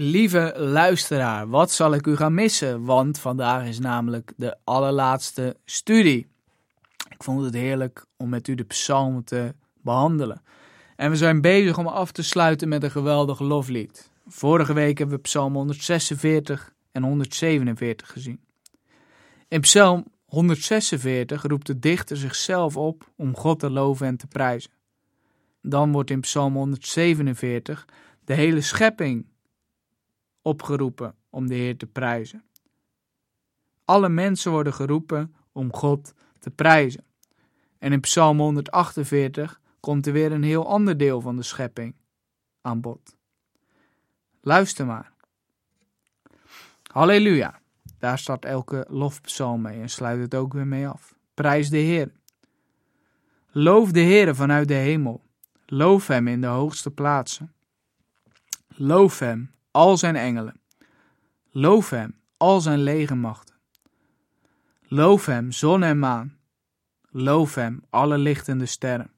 Lieve luisteraar, wat zal ik u gaan missen? Want vandaag is namelijk de allerlaatste studie. Ik vond het heerlijk om met u de psalmen te behandelen. En we zijn bezig om af te sluiten met een geweldig loflied. Vorige week hebben we psalm 146 en 147 gezien. In psalm 146 roept de dichter zichzelf op om God te loven en te prijzen. Dan wordt in psalm 147 de hele schepping opgeroepen om de Heer te prijzen. Alle mensen worden geroepen om God te prijzen. En in Psalm 148 komt er weer een heel ander deel van de schepping aan bod. Luister maar. Halleluja. Daar staat elke lofpsalm mee en sluit het ook weer mee af. Prijs de Heer. Loof de Heer vanuit de hemel. Loof Hem in de hoogste plaatsen. Loof Hem, al zijn engelen. Loof Hem, al zijn legermachten. Loof Hem, zon en maan. Loof Hem, alle lichtende sterren.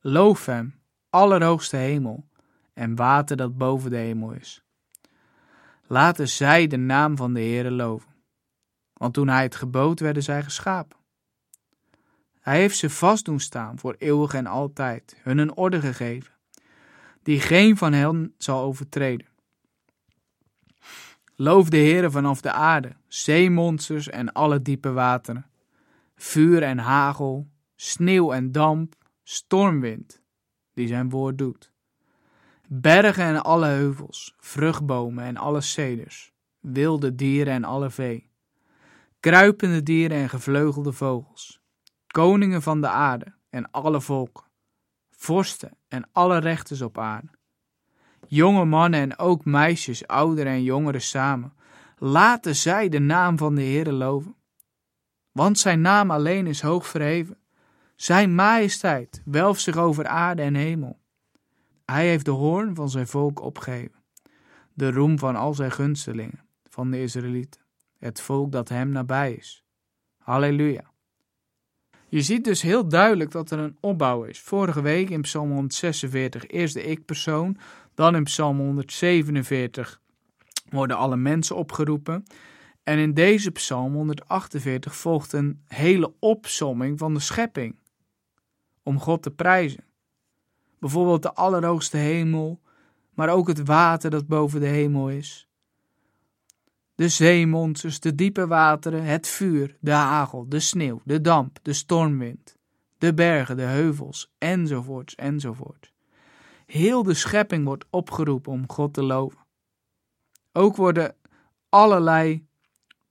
Loof Hem, allerhoogste hemel en water dat boven de hemel is. Laten zij de naam van de Heere loven. Want toen hij het gebood, werden zij geschapen. Hij heeft ze vast doen staan voor eeuwig en altijd, hun een orde gegeven, die geen van hen zal overtreden. Loof de Heere vanaf de aarde, zeemonsters en alle diepe wateren, vuur en hagel, sneeuw en damp, stormwind, die zijn woord doet. Bergen en alle heuvels, vruchtbomen en alle ceders, wilde dieren en alle vee, kruipende dieren en gevleugelde vogels, koningen van de aarde en alle volken, vorsten en alle rechters op aarde, jonge mannen en ook meisjes, ouderen en jongeren samen, laten zij de naam van de Heere loven. Want zijn naam alleen is hoog verheven, zijn majesteit welft zich over aarde en hemel. Hij heeft de hoorn van zijn volk opgeheven, de roem van al zijn gunstelingen, van de Israëlieten, het volk dat hem nabij is. Halleluja. Je ziet dus heel duidelijk dat er een opbouw is. Vorige week in Psalm 146 eerst de ik-persoon, dan in Psalm 147 worden alle mensen opgeroepen. En in deze Psalm 148 volgt een hele opsomming van de schepping om God te prijzen. Bijvoorbeeld de allerhoogste hemel, maar ook het water dat boven de hemel is. De zeemonsters, de diepe wateren, het vuur, de hagel, de sneeuw, de damp, de stormwind, de bergen, de heuvels, enzovoorts, enzovoorts. Heel de schepping wordt opgeroepen om God te loven. Ook worden allerlei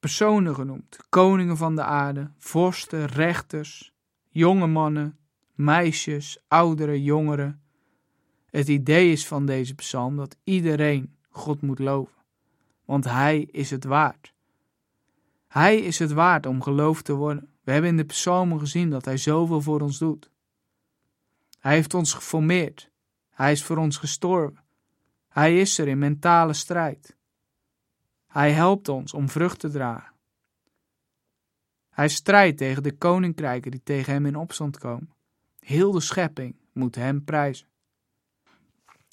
personen genoemd: koningen van de aarde, vorsten, rechters, jonge mannen, meisjes, ouderen, jongeren. Het idee is van deze psalm dat iedereen God moet loven, want Hij is het waard. Hij is het waard om geloofd te worden. We hebben in de psalmen gezien dat Hij zoveel voor ons doet. Hij heeft ons geformeerd. Hij is voor ons gestorven. Hij is er in mentale strijd. Hij helpt ons om vrucht te dragen. Hij strijdt tegen de koninkrijken die tegen hem in opstand komen. Heel de schepping moet hem prijzen.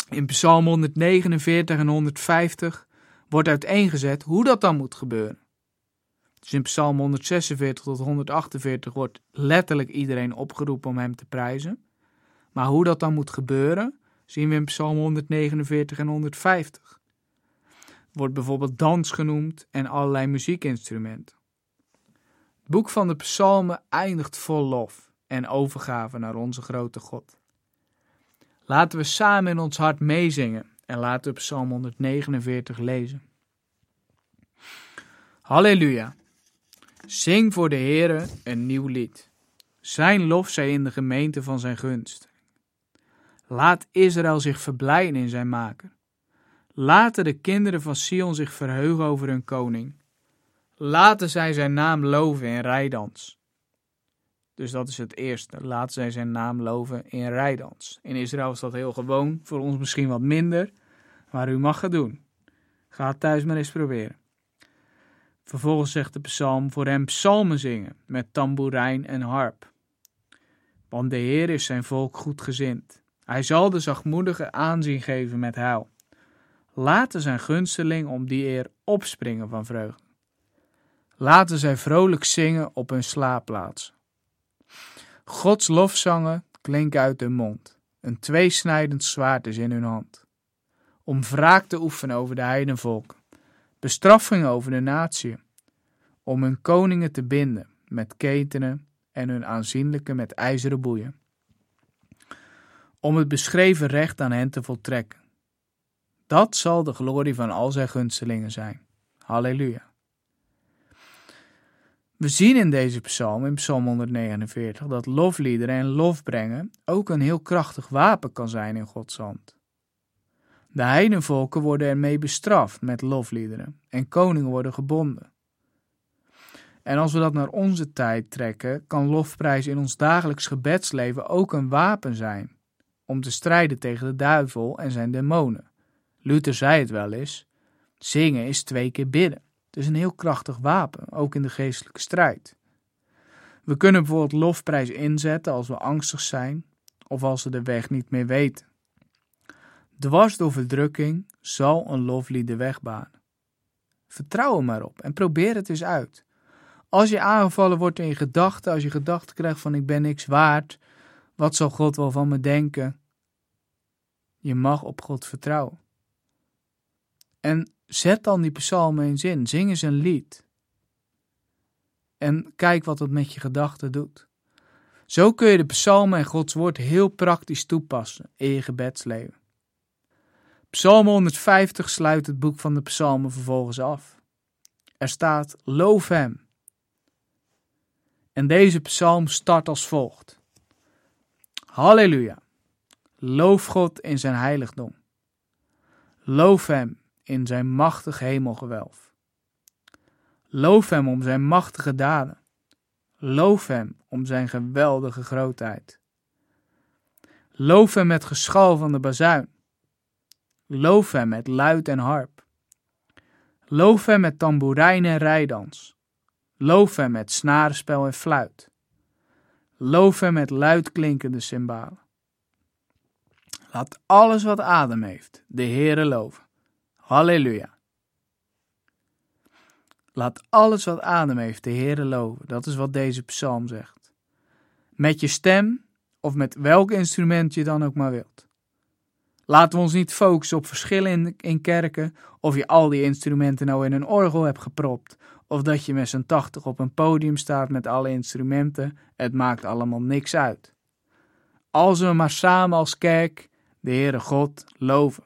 In Psalm 149 en 150 wordt uiteengezet hoe dat dan moet gebeuren. Dus in Psalm 146 tot 148 wordt letterlijk iedereen opgeroepen om hem te prijzen. Maar hoe dat dan moet gebeuren, zien we in Psalm 149 en 150. Wordt bijvoorbeeld dans genoemd en allerlei muziekinstrumenten. Het boek van de Psalmen eindigt vol lof en overgave naar onze grote God. Laten we samen in ons hart meezingen en laten we Psalm 149 lezen. Halleluja. Zing voor de Heere een nieuw lied. Zijn lof zij in de gemeente van zijn gunst. Laat Israël zich verblijden in zijn maker. Laten de kinderen van Sion zich verheugen over hun koning. Laten zij zijn naam loven in rijdans. Dus dat is het eerste. Laat zij zijn naam loven in rijdans. In Israël is dat heel gewoon, voor ons misschien wat minder, maar u mag het doen. Ga het thuis maar eens proberen. Vervolgens zegt de psalm voor hem psalmen zingen met tamboerijn en harp. Want de Heer is zijn volk goedgezind. Hij zal de zachtmoedigen aanzien geven met huil. Laten zijn gunsteling om die eer opspringen van vreugde. Laten zij vrolijk zingen op hun slaapplaats. Gods lofzangen klinken uit hun mond. Een tweesnijdend zwaard is in hun hand. Om wraak te oefenen over de heidenvolken. Bestraffing over de natie. Om hun koningen te binden met ketenen en hun aanzienlijke met ijzeren boeien. Om het beschreven recht aan hen te voltrekken. Dat zal de glorie van al zijn gunstelingen zijn. Halleluja. We zien in deze psalm, in psalm 149, dat lofliederen en lof brengen ook een heel krachtig wapen kan zijn in Gods hand. De heidenvolken worden ermee bestraft met lofliederen en koningen worden gebonden. En als we dat naar onze tijd trekken, kan lofprijs in ons dagelijks gebedsleven ook een wapen zijn om te strijden tegen de duivel en zijn demonen. Luther zei het wel eens: zingen is twee keer bidden. Het is een heel krachtig wapen, ook in de geestelijke strijd. We kunnen bijvoorbeeld lofprijs inzetten als we angstig zijn of als we de weg niet meer weten. Dwars door verdrukking zal een loflied de weg banen. Vertrouw er maar op en probeer het eens uit. Als je aangevallen wordt in je gedachten, als je gedachten krijgt van ik ben niks waard, wat zal God wel van me denken? Je mag op God vertrouwen. En zet dan die psalm eens in. Zing eens een lied. En kijk wat het met je gedachten doet. Zo kun je de psalmen en Gods woord heel praktisch toepassen in je gebedsleven. Psalm 150 sluit het boek van de psalmen vervolgens af. Er staat: Loof hem. En deze psalm start als volgt: Halleluja. Loof God in zijn heiligdom. Loof hem in zijn machtig hemelgewelf. Loof hem om zijn machtige daden. Loof hem om zijn geweldige grootheid. Loof hem met geschal van de bazuin. Loof hem met luid en harp. Loof hem met tamboerijn en rijdans. Loof hem met snarenspel en fluit. Loof hem met luidklinkende cymbalen. Laat alles wat adem heeft de Heere loven. Halleluja. Laat alles wat adem heeft de Heere loven. Dat is wat deze psalm zegt. Met je stem of met welk instrument je dan ook maar wilt. Laten we ons niet focussen op verschillen in, in kerken, of je al die instrumenten nou in een orgel hebt gepropt, of dat je met z'n tachtig op een podium staat met alle instrumenten. Het maakt allemaal niks uit. Als we maar samen als kerk de Heere God loven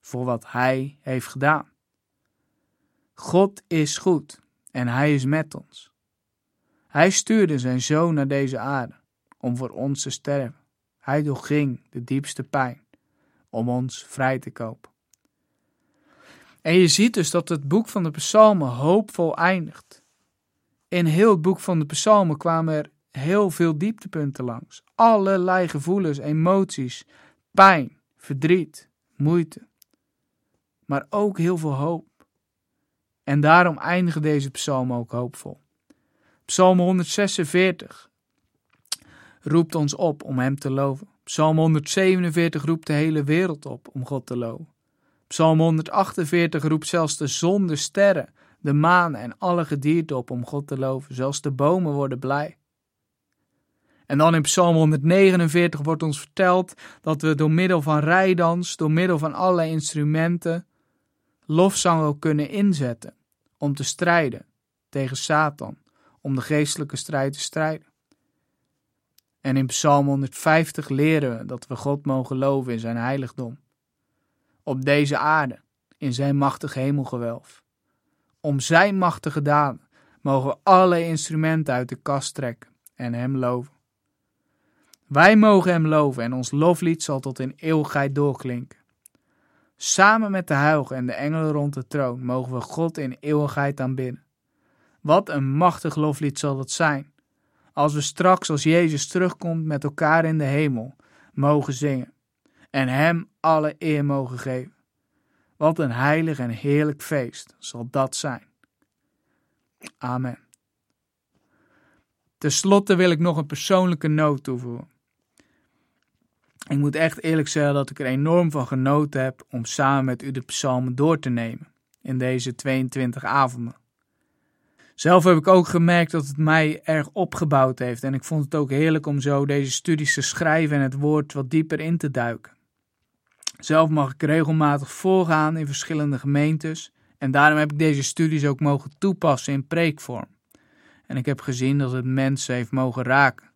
voor wat Hij heeft gedaan. God is goed en Hij is met ons. Hij stuurde zijn zoon naar deze aarde om voor ons te sterven. Hij doorging de diepste pijn om ons vrij te kopen. En je ziet dus dat het boek van de Psalmen hoopvol eindigt. In heel het boek van de Psalmen kwamen er heel veel dieptepunten langs. Allerlei gevoelens, emoties, pijn, verdriet, moeite maar ook heel veel hoop. En daarom eindigen deze psalmen ook hoopvol. Psalm 146 roept ons op om Hem te loven. Psalm 147 roept de hele wereld op om God te loven. Psalm 148 roept zelfs de zon, de sterren, de maan en alle gedierte op om God te loven. Zelfs de bomen worden blij. En dan in Psalm 149 wordt ons verteld dat we door middel van rijdans, door middel van allerlei instrumenten, lofzang ook kunnen inzetten om te strijden tegen Satan, om de geestelijke strijd te strijden. En in Psalm 150 leren we dat we God mogen loven in zijn heiligdom, op deze aarde, in zijn machtig hemelgewelf. Om zijn machtige daden mogen we alle instrumenten uit de kast trekken en hem loven. Wij mogen hem loven en ons loflied zal tot in eeuwigheid doorklinken. Samen met de huigen en de engelen rond de troon mogen we God in eeuwigheid aanbidden. Wat een machtig loflied zal dat zijn, als we straks als Jezus terugkomt met elkaar in de hemel mogen zingen en Hem alle eer mogen geven. Wat een heilig en heerlijk feest zal dat zijn. Amen. Ten slotte wil ik nog een persoonlijke noot toevoegen. Ik moet echt eerlijk zeggen dat ik er enorm van genoten heb om samen met u de psalmen door te nemen in deze 22 avonden. Zelf heb ik ook gemerkt dat het mij erg opgebouwd heeft en ik vond het ook heerlijk om zo deze studies te schrijven en het woord wat dieper in te duiken. Zelf mag ik regelmatig voorgaan in verschillende gemeentes en daarom heb ik deze studies ook mogen toepassen in preekvorm. En ik heb gezien dat het mensen heeft mogen raken.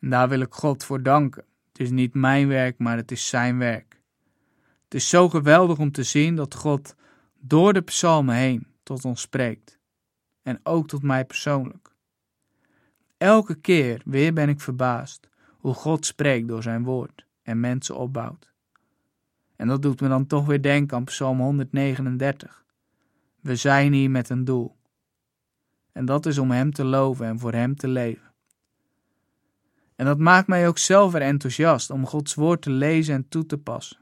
En daar wil ik God voor danken. Het is niet mijn werk, maar het is zijn werk. Het is zo geweldig om te zien dat God door de psalmen heen tot ons spreekt. En ook tot mij persoonlijk. Elke keer weer ben ik verbaasd hoe God spreekt door zijn woord en mensen opbouwt. En dat doet me dan toch weer denken aan Psalm 139. We zijn hier met een doel. En dat is om Hem te loven en voor Hem te leven. En dat maakt mij ook zelf weer enthousiast om Gods woord te lezen en toe te passen.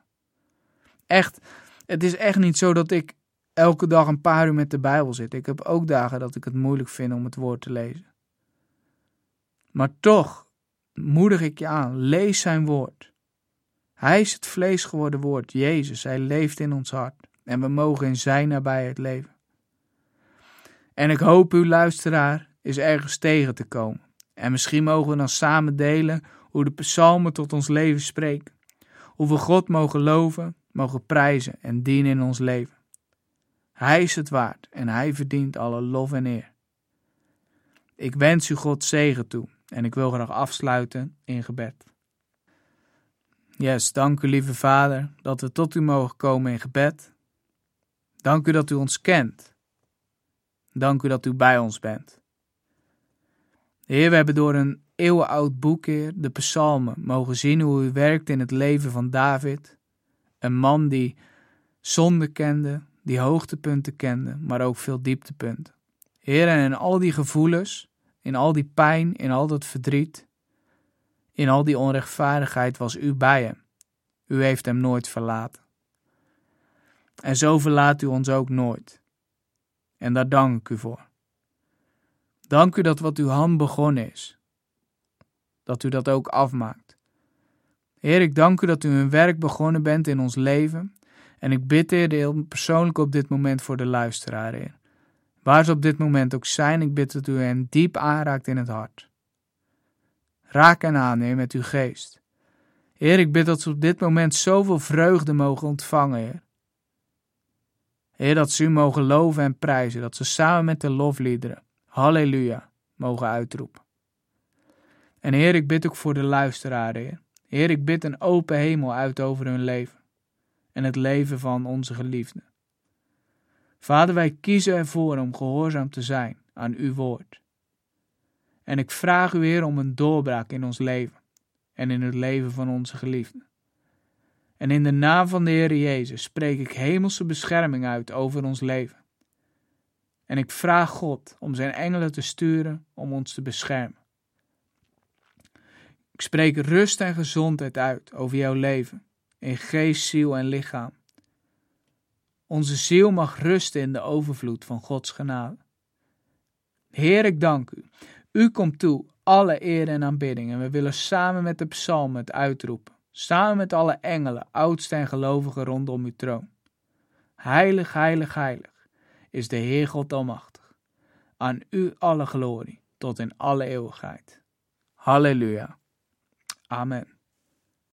Echt, het is echt niet zo dat ik elke dag een paar uur met de Bijbel zit. Ik heb ook dagen dat ik het moeilijk vind om het woord te lezen. Maar toch moedig ik je aan, lees zijn woord. Hij is het vlees geworden woord, Jezus. Hij leeft in ons hart en we mogen in zijn nabijheid leven. En ik hoop uw luisteraar is ergens tegen te komen. En misschien mogen we dan samen delen hoe de psalmen tot ons leven spreken. Hoe we God mogen loven, mogen prijzen en dienen in ons leven. Hij is het waard en hij verdient alle lof en eer. Ik wens u God zegen toe en ik wil graag afsluiten in gebed. Yes, dank u lieve Vader dat we tot u mogen komen in gebed. Dank u dat u ons kent. Dank u dat u bij ons bent. Heer, we hebben door een eeuwenoud boek, de psalmen, mogen zien hoe u werkt in het leven van David. Een man die zonde kende, die hoogtepunten kende, maar ook veel dieptepunten. Heer, en in al die gevoelens, in al die pijn, in al dat verdriet, in al die onrechtvaardigheid was u bij hem. U heeft hem nooit verlaten. En zo verlaat u ons ook nooit. En daar dank ik u voor. Dank u dat wat uw hand begonnen is, dat u dat ook afmaakt. Heer, ik dank u dat u een werk begonnen bent in ons leven. En ik bid, Heer, heel persoonlijk op dit moment voor de luisteraar, Heer. Waar ze op dit moment ook zijn, ik bid dat u hen diep aanraakt in het hart. Raak hen aan, Heer, met uw geest. Heer, ik bid dat ze op dit moment zoveel vreugde mogen ontvangen, Heer. Heer, dat ze u mogen loven en prijzen, dat ze samen met de lofliederen, halleluja, mogen uitroepen. En Heer, ik bid ook voor de luisteraar, Heer. Heer, ik bid een open hemel uit over hun leven en het leven van onze geliefden. Vader, wij kiezen ervoor om gehoorzaam te zijn aan uw woord. En ik vraag u, Heer, om een doorbraak in ons leven en in het leven van onze geliefden. En in de naam van de Heer Jezus spreek ik hemelse bescherming uit over ons leven. En ik vraag God om zijn engelen te sturen om ons te beschermen. Ik spreek rust en gezondheid uit over jouw leven, in geest, ziel en lichaam. Onze ziel mag rusten in de overvloed van Gods genade. Heer, ik dank u. U komt toe alle eer en aanbidding en we willen samen met de psalmen het uitroepen. Samen met alle engelen, oudsten en gelovigen rondom uw troon. Heilig, heilig, heilig is de Heer God Almachtig. Aan u alle glorie tot in alle eeuwigheid. Halleluja. Amen.